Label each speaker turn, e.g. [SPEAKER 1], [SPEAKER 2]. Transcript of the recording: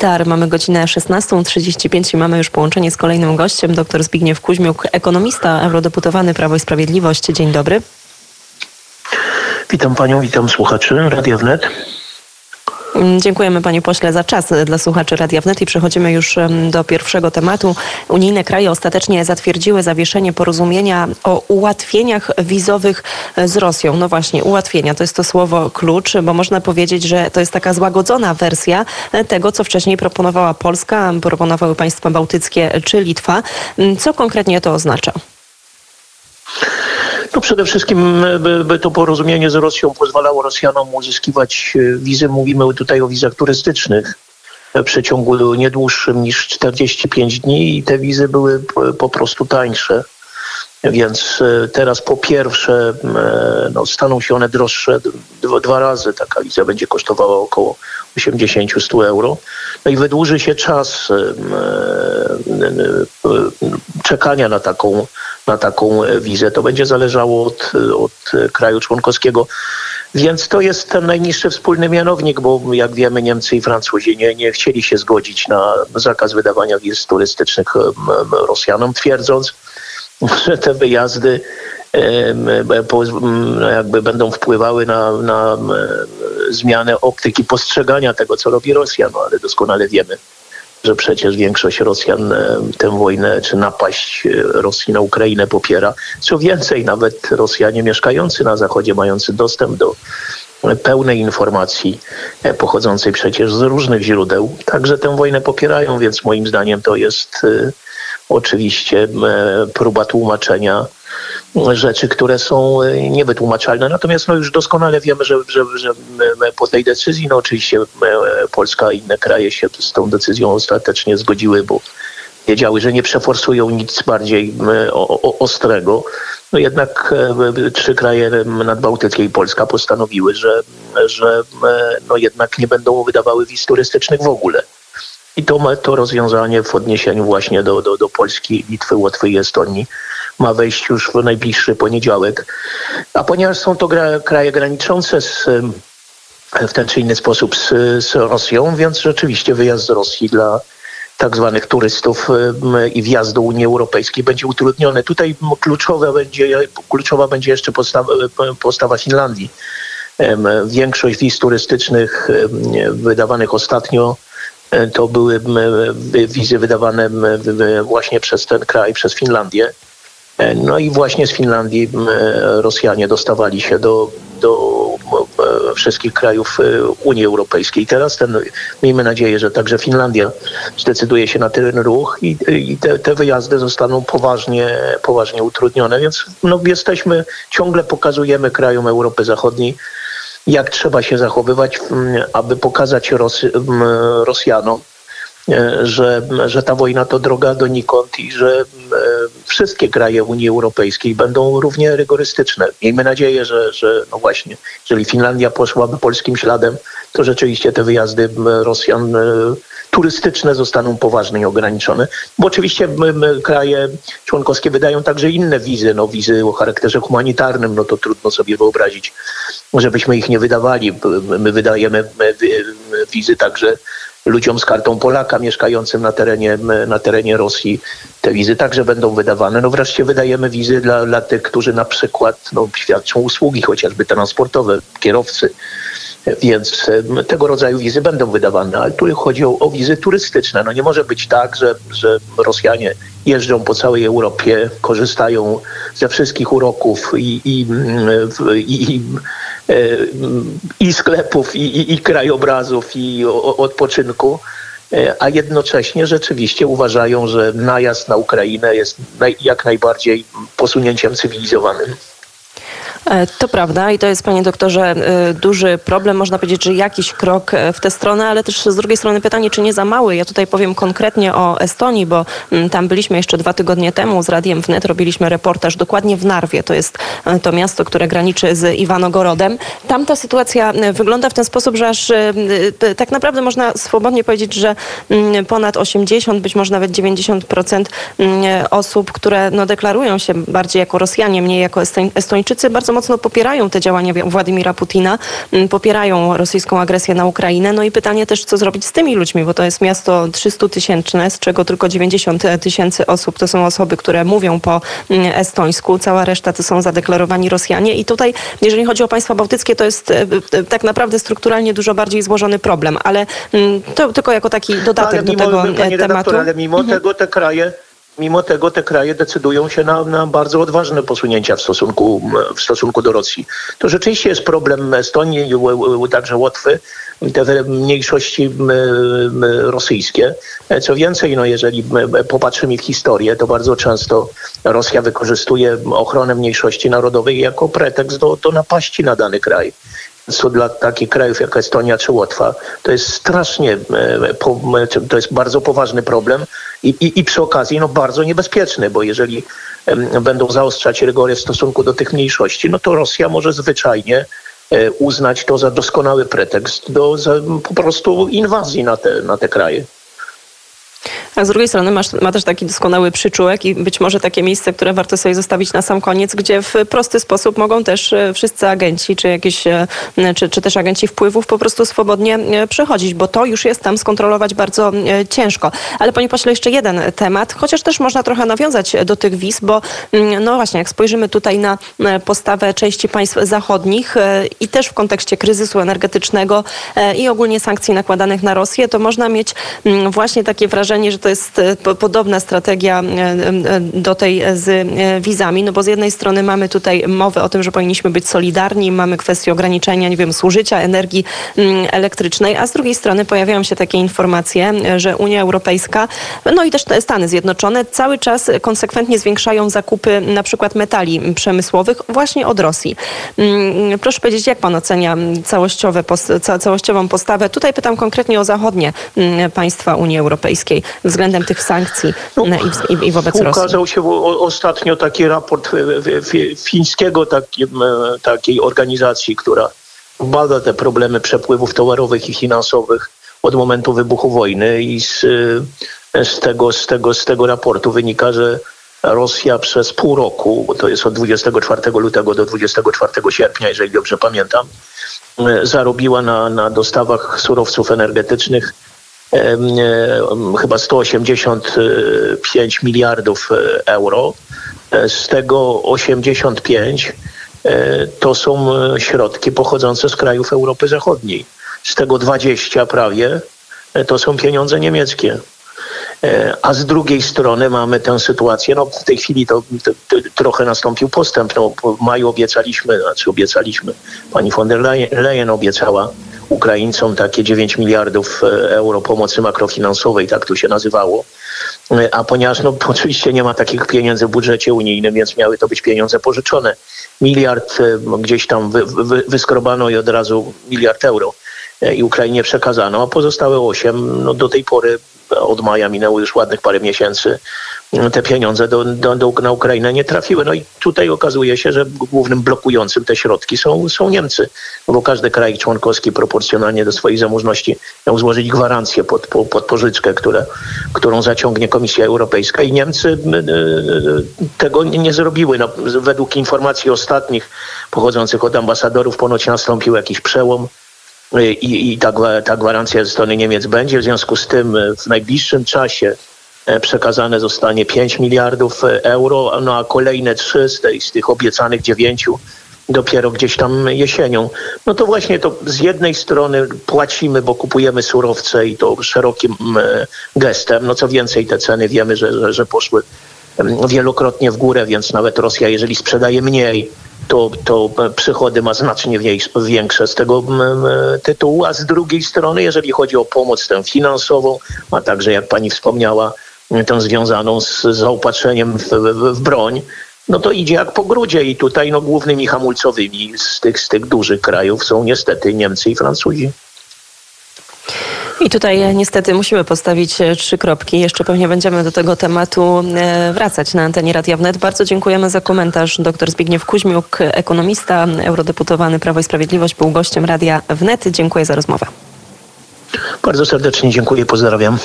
[SPEAKER 1] Tar. Mamy godzinę 16.35 i mamy już połączenie z kolejnym gościem, dr Zbigniew Kuźmiuk, ekonomista, eurodeputowany Prawo i Sprawiedliwość. Dzień dobry.
[SPEAKER 2] Witam panią, witam słuchaczy Radia Wnet.
[SPEAKER 1] Mm, dziękujemy panie pośle za czas dla słuchaczy Radia Wnet i przechodzimy już do pierwszego tematu. Unijne kraje ostatecznie zatwierdziły zawieszenie porozumienia o ułatwieniach wizowych z Rosją. No właśnie, ułatwienia to jest to słowo klucz, bo można powiedzieć, że to jest taka złagodzona wersja tego, co wcześniej proponowała Polska, proponowały państwa bałtyckie czy Litwa. Mm, co konkretnie to oznacza?
[SPEAKER 2] No przede wszystkim by, by to porozumienie z Rosją pozwalało Rosjanom uzyskiwać e, wizy. Mówimy tutaj o wizach turystycznych w przeciągu nie dłuższym niż 45 dni i te wizy były po prostu tańsze. Więc e, teraz po pierwsze e, no, staną się one droższe dwa, dwa razy. Taka wiza będzie kosztowała około 80-100 euro. No i wydłuży się czas czekania na taką, na taką wizę. To będzie zależało od, od kraju członkowskiego. Więc to jest ten najniższy wspólny mianownik, bo jak wiemy Niemcy i Francuzi nie, nie chcieli się zgodzić na zakaz wydawania wiz turystycznych Rosjanom, twierdząc, że te wyjazdy jakby będą wpływały na, na zmianę optyki postrzegania tego, co robi Rosja, no ale doskonale wiemy, że przecież większość Rosjan tę wojnę czy napaść e, Rosji na Ukrainę popiera. Co więcej, nawet Rosjanie mieszkający na Zachodzie, mający dostęp do pełnej informacji e, pochodzącej przecież z różnych źródeł, także tę wojnę popierają, więc moim zdaniem to jest e, oczywiście próba tłumaczenia rzeczy, które są e, niewytłumaczalne. Natomiast no już doskonale wiemy, że, że, że po tej decyzji, no oczywiście e, Polska i inne kraje się z tą decyzją ostatecznie zgodziły, bo wiedziały, że nie przeforsują nic bardziej ostrego. No jednak e, trzy kraje nadbałtyckie i Polska postanowiły, że, że no jednak nie będą wydawały wiz turystycznych w ogóle. I to, to rozwiązanie w odniesieniu właśnie do, do, do Polski, Litwy, Łotwy i Estonii ma wejść już w najbliższy poniedziałek. A ponieważ są to kraje graniczące z, w ten czy inny sposób z, z Rosją, więc rzeczywiście wyjazd z Rosji dla tak zwanych turystów i wjazd do Unii Europejskiej będzie utrudniony. Tutaj kluczowa będzie, kluczowa będzie jeszcze postawa, postawa Finlandii. Większość wiz turystycznych wydawanych ostatnio to były wizy wydawane właśnie przez ten kraj, przez Finlandię. E, no i właśnie z Finlandii Rosjanie dostawali się do, do e, wszystkich krajów e, Unii Europejskiej. Teraz ten, miejmy nadzieję, że także Finlandia zdecyduje się na ten ruch i, i te, te, wyjazdy zostaną poważnie, poważnie utrudnione. Więc no, jesteśmy, ciągle pokazujemy krajom Europy Zachodniej, jak trzeba się zachowywać, aby pokazać Ros Rosjanom, E, że, że ta wojna to droga donikąd i że e, wszystkie kraje Unii Europejskiej będą równie rygorystyczne. Miejmy nadzieję, że, że no właśnie, jeżeli Finlandia poszłaby polskim śladem, to rzeczywiście te wyjazdy Rosjan e, turystyczne zostaną poważnie ograniczone. Bo oczywiście my, my, kraje członkowskie wydają także inne wizy, no wizy o charakterze humanitarnym, no to trudno sobie wyobrazić, żebyśmy ich nie wydawali. My wydajemy wizy także ludziom z kartą Polaka mieszkającym na terenie, na terenie Rosji. Te wizy także będą wydawane. No wreszcie wydajemy wizy dla, dla tych, którzy na przykład no, świadczą usługi, chociażby transportowe, kierowcy. Więc tego rodzaju wizy będą wydawane, ale tu chodzi o, o wizy turystyczne. No nie może być tak, że, że Rosjanie jeżdżą po całej Europie, korzystają ze wszystkich uroków i, i, i, i E, i sklepów, i, i, i krajobrazów, i odpoczynku e, a jednocześnie rzeczywiście uważają, że najazd na Ukrainę jest jak najbardziej posunięciem cywilizowanym.
[SPEAKER 1] E, to prawda i to jest, panie doktorze, e, duży problem. Można powiedzieć, że jakiś krok e, w tę stronę, ale też z drugiej strony pytanie, czy nie za mały. Ja tutaj powiem konkretnie o Estonii, bo mm, tam byliśmy jeszcze dwa tygodnie temu z Radiem Wnet, robiliśmy reportaż dokładnie w Narwie. To jest to miasto, które graniczy z Iwanogorodem. Tam ta sytuacja wygląda w ten sposób, że aż tak naprawdę można swobodnie powiedzieć, że mm, ponad 80, być może nawet 90% mm, osób, które no, deklarują się bardziej jako Rosjanie, mniej jako Estończycy, bardzo bardzo mocno popierają te działania Władimira Putina, popierają rosyjską agresję na Ukrainę. No i pytanie też, co zrobić z tymi ludźmi, bo to jest miasto 300 tysięczne, z czego tylko 90 tysięcy osób to są osoby, które mówią po estońsku. Cała reszta to są zadeklarowani Rosjanie. I tutaj, jeżeli chodzi o państwa bałtyckie, to jest tak naprawdę strukturalnie dużo bardziej złożony problem, ale to tylko jako taki dodatek
[SPEAKER 2] do
[SPEAKER 1] tego tematu.
[SPEAKER 2] Ale mimo mhm. tego te kraje mimo tego te kraje decydują się na, na, bardzo odważne posunięcia w stosunku, w stosunku do Rosji. To rzeczywiście jest problem Estonii, także Łotwy, te mniejszości rosyjskie. Co więcej, no jeżeli popatrzymy w historię, to bardzo często Rosja wykorzystuje ochronę mniejszości narodowej jako pretekst do, do napaści na dany kraj dla takich krajów jak Estonia czy Łotwa, to jest strasznie, to jest bardzo poważny problem i, i, i przy okazji no, bardzo niebezpieczny, bo jeżeli będą zaostrzać rygory w stosunku do tych mniejszości, no to Rosja może zwyczajnie e, uznać to za doskonały pretekst do za, po prostu inwazji na te, na te kraje.
[SPEAKER 1] A z drugiej strony masz, ma też taki doskonały przyczółek i być może takie miejsce, które warto sobie zostawić na sam koniec, gdzie w prosty sposób mogą też e, wszyscy agenci, czy jakieś, e, czy, czy też agenci wpływów po prostu swobodnie e, przechodzić, bo to już jest tam skontrolować bardzo ciężko. Ale panie pośle, jeszcze jeden temat, chociaż też można trochę nawiązać do tych wiz, bo no właśnie, jak spojrzymy tutaj na postawę części państw zachodnich i też w kontekście kryzysu energetycznego i ogólnie sankcji nakładanych na Rosję, to można mieć właśnie takie wrażenie, że to jest e, podobna strategia e, e, do tej z wizami, no bo z jednej strony mamy tutaj mowę o tym, że powinniśmy być solidarni, mamy kwestię ograniczenia, nie wiem, zużycia energii mm, elektrycznej, a z drugiej strony pojawiają się takie informacje, że Unia Europejska, no i też Stany Zjednoczone cały czas konsekwentnie zwiększają zakupy na przykład metali przemysłowych właśnie od Rosji. Mm, proszę powiedzieć, jak pan ocenia całościowe, całościową postawę? Tutaj pytam konkretnie o zachodnie mm, państwa Unii Europejskiej względem tych sankcji no, i, i, wobec
[SPEAKER 2] Rosji? Ukazał się ostatnio taki raport fińskiego takiej, takiej organizacji, która bada te problemy przepływów towarowych i finansowych od momentu wybuchu wojny i z, z, tego, z, tego, z tego raportu wynika, że Rosja przez pół roku, bo to jest od 24 lutego do 24 sierpnia, jeżeli dobrze pamiętam, zarobiła na, na dostawach surowców energetycznych chyba 185 miliardów e, euro. E, z tego 85 e, to są środki pochodzące z krajów Europy Zachodniej. Z tego 20 prawie to są pieniądze niemieckie. A z drugiej strony mamy tę sytuację, no w tej chwili to, to, to trochę nastąpił postęp. No, w maju obiecaliśmy, znaczy obiecaliśmy, pani von der Leyen obiecała Ukraińcom takie 9 miliardów e, euro pomocy makrofinansowej, tak to się nazywało. E, a ponieważ no, oczywiście nie ma takich pieniędzy w budżecie unijnym, więc miały to być pieniądze pożyczone. Miliard e, gdzieś tam wy, wy, wyskrobano i od razu miliard euro i Ukrainie przekazano, a pozostałe 8 no, do tej pory od maja minęło już ładnych parę miesięcy, te pieniądze do, do, do, na Ukrainę nie trafiły. No i tutaj okazuje się, że głównym blokującym te środki są, są Niemcy, bo każdy kraj członkowski proporcjonalnie do swojej zamożności miał złożyć gwarancję pod, pod pożyczkę, które, którą zaciągnie Komisja Europejska i Niemcy y, y, tego nie zrobiły. No, według informacji ostatnich pochodzących od ambasadorów ponoć nastąpił jakiś przełom i, i ta, ta gwarancja ze strony Niemiec będzie. W związku z tym e, w najbliższym czasie e, przekazane zostanie 5 miliardów e, euro, no a kolejne 3 z, tej, z tych obiecanych 9 dopiero gdzieś tam jesienią. No to właśnie to z jednej strony płacimy, bo kupujemy surowce i to szerokim gestem. No co więcej, te ceny wiemy, że, że, że poszły wielokrotnie w górę, więc nawet Rosja, jeżeli sprzedaje mniej, to, to przychody ma znacznie większe z tego tytułu, a z drugiej strony, jeżeli chodzi o pomoc tę finansową, a także, jak pani wspomniała, tę związaną z zaopatrzeniem w, w, w broń, no to idzie jak po grudzie i tutaj no, głównymi hamulcowymi z tych, z tych dużych krajów są niestety Niemcy i Francuzi.
[SPEAKER 1] I tutaj e, niestety musimy postawić e, trzy kropki. Jeszcze pewnie będziemy do tego tematu e, wracać na antenie Radia Wnet. Bardzo dziękujemy za komentarz. Dr Zbigniew Kuźmiuk, ekonomista, eurodeputowany Prawo i Sprawiedliwość, był gościem Radia Wnet. Dziękuję za rozmowę.
[SPEAKER 2] Bardzo serdecznie dziękuję, pozdrawiam.